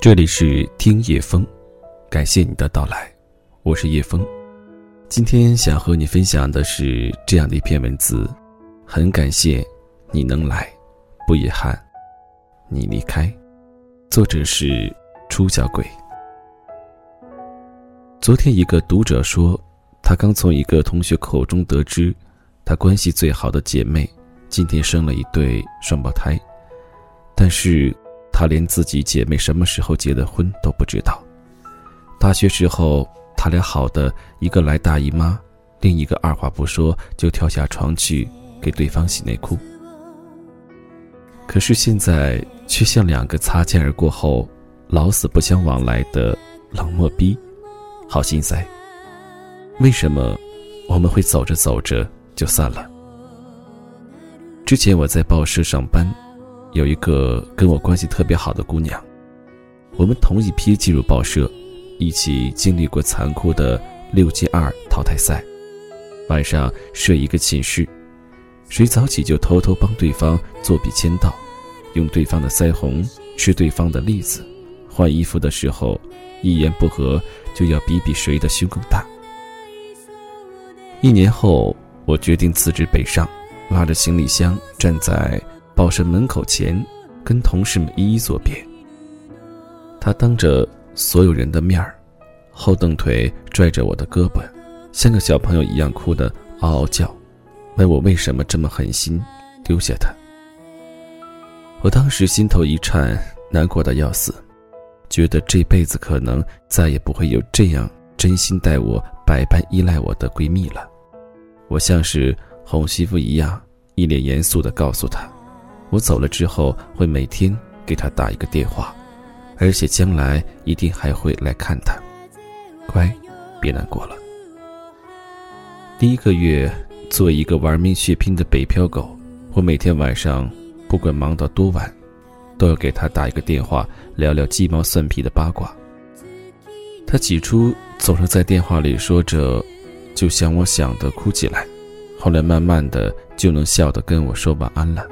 这里是听叶风，感谢你的到来，我是叶风。今天想和你分享的是这样的一篇文字，很感谢你能来，不遗憾你离开。作者是出小鬼。昨天一个读者说，他刚从一个同学口中得知，他关系最好的姐妹今天生了一对双胞胎，但是。他连自己姐妹什么时候结的婚都不知道。大学时候，他俩好的一个来大姨妈，另一个二话不说就跳下床去给对方洗内裤。可是现在却像两个擦肩而过后老死不相往来的冷漠逼，好心塞。为什么我们会走着走着就散了？之前我在报社上班。有一个跟我关系特别好的姑娘，我们同一批进入报社，一起经历过残酷的六进二淘汰赛。晚上睡一个寝室，谁早起就偷偷帮对方做笔签到，用对方的腮红，吃对方的栗子，换衣服的时候，一言不合就要比比谁的胸更大。一年后，我决定辞职北上，拉着行李箱站在。报社门口前，跟同事们一一作别。他当着所有人的面儿，后蹬腿拽着我的胳膊，像个小朋友一样哭得嗷嗷叫，问我为什么这么狠心丢下他。我当时心头一颤，难过的要死，觉得这辈子可能再也不会有这样真心待我、百般依赖我的闺蜜了。我像是哄媳妇一样，一脸严肃地告诉她。我走了之后，会每天给他打一个电话，而且将来一定还会来看他。乖，别难过了。第一个月，做一个玩命血拼的北漂狗，我每天晚上不管忙到多晚，都要给他打一个电话，聊聊鸡毛蒜皮的八卦。他起初总是在电话里说着，就想我想的哭起来，后来慢慢的就能笑的跟我说晚安了。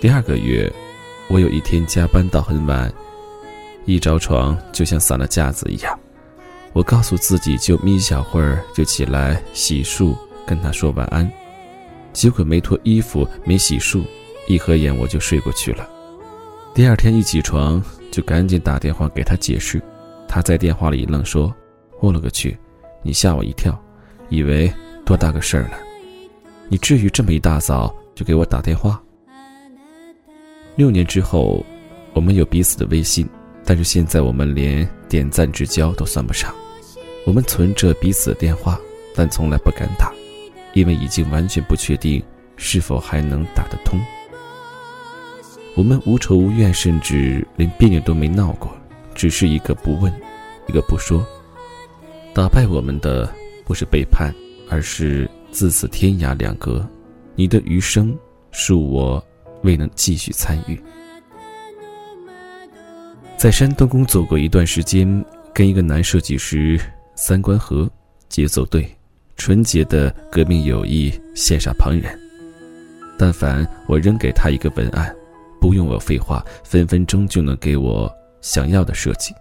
第二个月，我有一天加班到很晚，一着床就像散了架子一样。我告诉自己就眯一小会儿就起来洗漱，跟他说晚安。结果没脱衣服，没洗漱，一合眼我就睡过去了。第二天一起床就赶紧打电话给他解释，他在电话里一愣说：“我勒个去，你吓我一跳，以为多大个事儿呢？你至于这么一大早就给我打电话？”六年之后，我们有彼此的微信，但是现在我们连点赞之交都算不上。我们存着彼此的电话，但从来不敢打，因为已经完全不确定是否还能打得通。我们无仇无怨，甚至连别扭都没闹过，只是一个不问，一个不说。打败我们的不是背叛，而是自此天涯两隔。你的余生，恕我。未能继续参与，在山东工作过一段时间，跟一个男设计师三观合，节奏对，纯洁的革命友谊羡煞旁人。但凡我扔给他一个文案，不用我废话，分分钟就能给我想要的设计。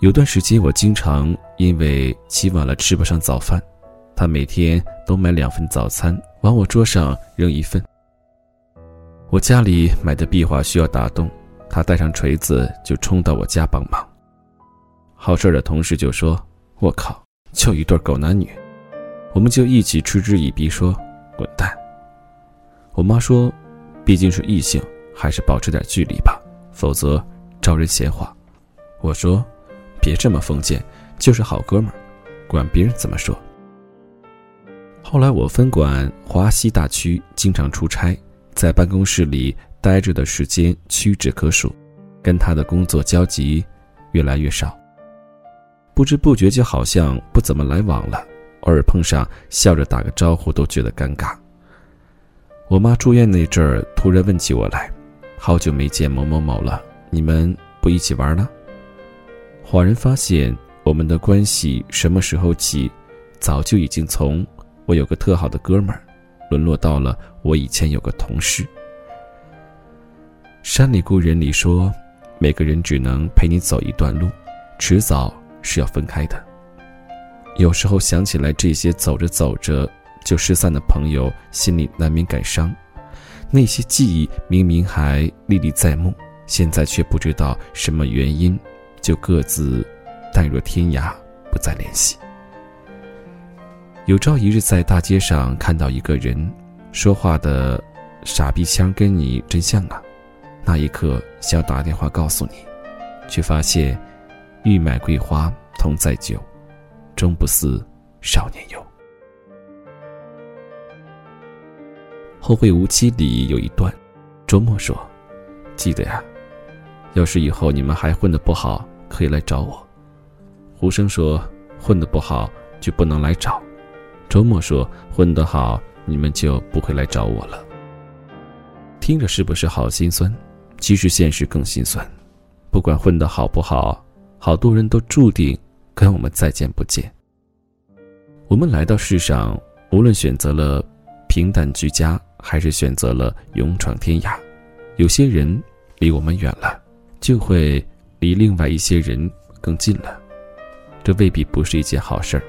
有段时间，我经常因为起晚了吃不上早饭，他每天都买两份早餐往我桌上扔一份。我家里买的壁画需要打洞，他带上锤子就冲到我家帮忙。好事的同事就说：“我靠，就一对狗男女。”我们就一起嗤之以鼻说：“滚蛋！”我妈说：“毕竟是异性，还是保持点距离吧，否则招人闲话。”我说：“别这么封建，就是好哥们儿，管别人怎么说。”后来我分管华西大区，经常出差。在办公室里待着的时间屈指可数，跟他的工作交集越来越少。不知不觉就好像不怎么来往了，偶尔碰上笑着打个招呼都觉得尴尬。我妈住院那阵儿突然问起我来：“好久没见某某某了，你们不一起玩了？”恍然发现我们的关系什么时候起，早就已经从我有个特好的哥们儿。沦落到了我以前有个同事。山里故人里说，每个人只能陪你走一段路，迟早是要分开的。有时候想起来这些走着走着就失散的朋友，心里难免感伤。那些记忆明明还历历在目，现在却不知道什么原因，就各自淡若天涯，不再联系。有朝一日在大街上看到一个人，说话的傻逼腔跟你真像啊！那一刻想打电话告诉你，却发现欲买桂花同载酒，终不似少年游。后会无期里有一段，周末说：“记得呀，要是以后你们还混得不好，可以来找我。”胡生说：“混得不好就不能来找。”周末说：“混得好，你们就不会来找我了。”听着是不是好心酸？其实现实更心酸。不管混得好不好，好多人都注定跟我们再见不见。我们来到世上，无论选择了平淡居家。还是选择了勇闯天涯。有些人离我们远了，就会离另外一些人更近了。这未必不是一件好事儿。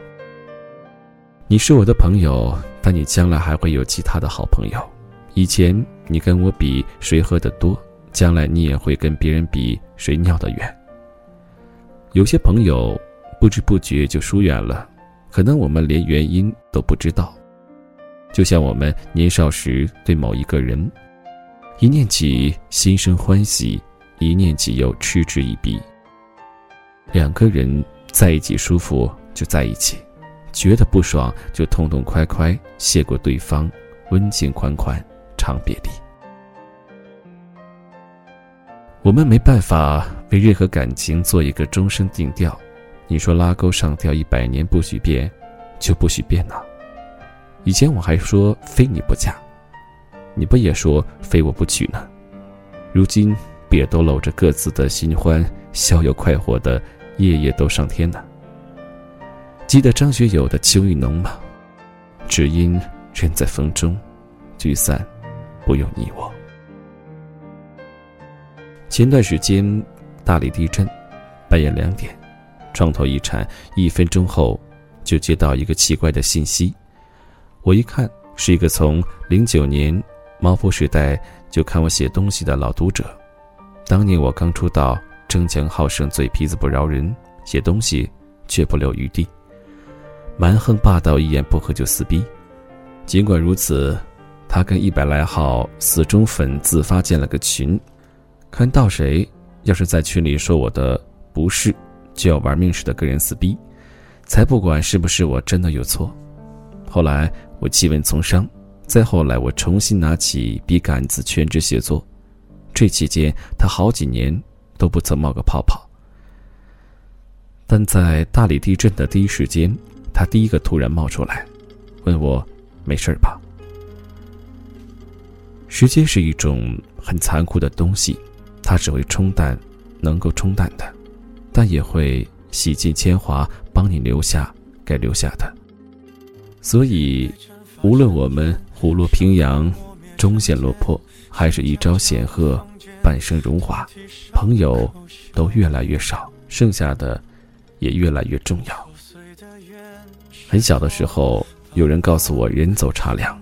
你是我的朋友，但你将来还会有其他的好朋友。以前你跟我比谁喝得多，将来你也会跟别人比谁尿得远。有些朋友不知不觉就疏远了，可能我们连原因都不知道。就像我们年少时对某一个人，一念起心生欢喜，一念起又嗤之以鼻。两个人在一起舒服就在一起，觉得不爽就痛痛快快谢过对方，温情款款长别离。我们没办法为任何感情做一个终身定调。你说拉钩上吊一百年不许变，就不许变呢？以前我还说非你不嫁，你不也说非我不娶呢？如今不也都搂着各自的新欢，逍遥快活的夜夜都上天呢？记得张学友的《秋意浓》吗？只因人在风中，聚散不由你我。前段时间大理地震，半夜两点，床头一颤，一分钟后就接到一个奇怪的信息。我一看，是一个从零九年猫扑时代就看我写东西的老读者。当年我刚出道，争强好胜，嘴皮子不饶人，写东西却不留余地，蛮横霸道，一言不合就撕逼。尽管如此，他跟一百来号死忠粉自发建了个群，看到谁要是在群里说我的不是，就要玩命似的跟人撕逼，才不管是不是我真的有错。后来。我弃文从商，再后来我重新拿起笔杆子全职写作，这期间他好几年都不曾冒个泡泡。但在大理地震的第一时间，他第一个突然冒出来，问我没事吧？时间是一种很残酷的东西，它只会冲淡能够冲淡的，但也会洗尽铅华，帮你留下该留下的。所以。无论我们虎落平阳，终陷落魄，还是一朝显赫，半生荣华，朋友都越来越少，剩下的也越来越重要。很小的时候，有人告诉我“人走茶凉”，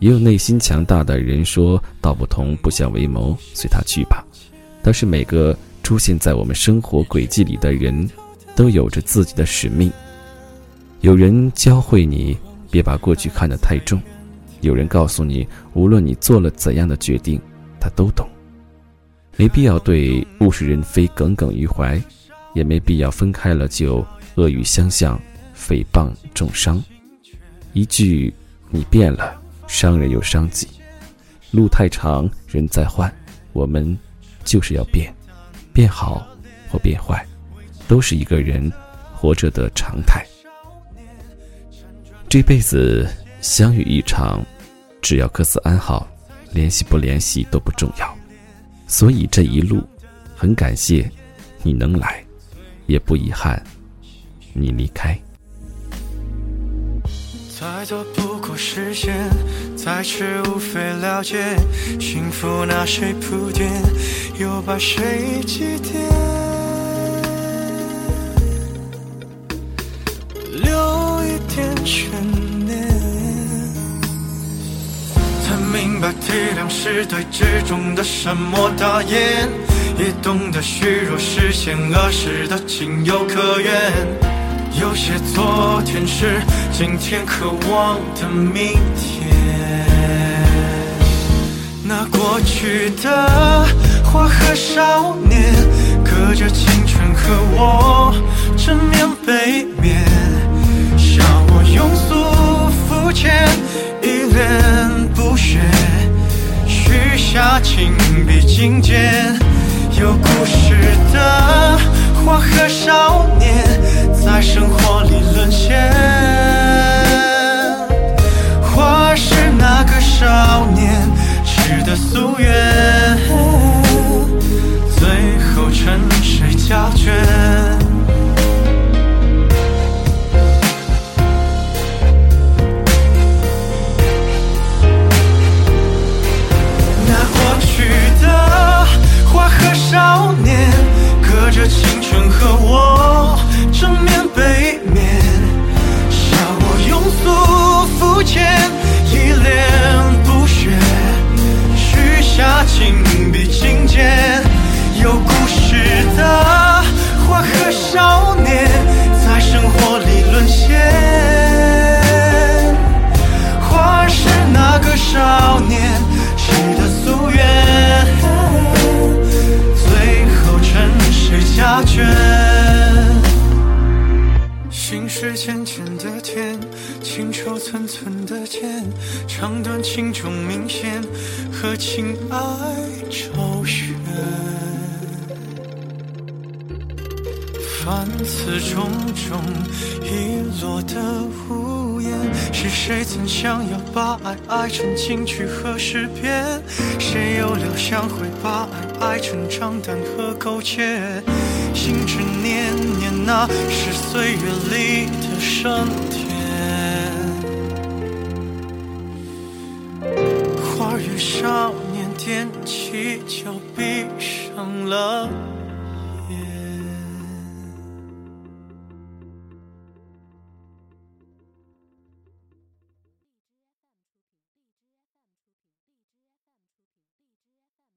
也有内心强大的人说“道不同不相为谋，随他去吧”。但是每个出现在我们生活轨迹里的人，都有着自己的使命。有人教会你。别把过去看得太重，有人告诉你，无论你做了怎样的决定，他都懂。没必要对物是人非耿耿于怀，也没必要分开了就恶语相向、诽谤重伤。一句“你变了”，伤人又伤己。路太长，人在换，我们就是要变，变好或变坏，都是一个人活着的常态。这辈子相遇一场，只要各自安好，联系不联系都不重要。所以这一路，很感谢你能来，也不遗憾你离开。再多不过实现，再迟无非了解，幸福拿谁铺垫，又把谁祭奠？留一点悬念。才明白体谅是对执中的沉默大言，也懂得虚弱是险恶时的情有可原。有些昨天是今天渴望的明天。那过去的花和少年，隔着青春和我正面背面，笑我庸俗肤浅，一脸不屑，许下情比金长短轻重明显，和情爱周旋。凡此种种遗落的无言，是谁曾想要把爱爱成金句和诗篇？谁又料想会把爱爱成账单和苟且？心之念念，那是岁月里的升天。与少年踮起脚，闭上了。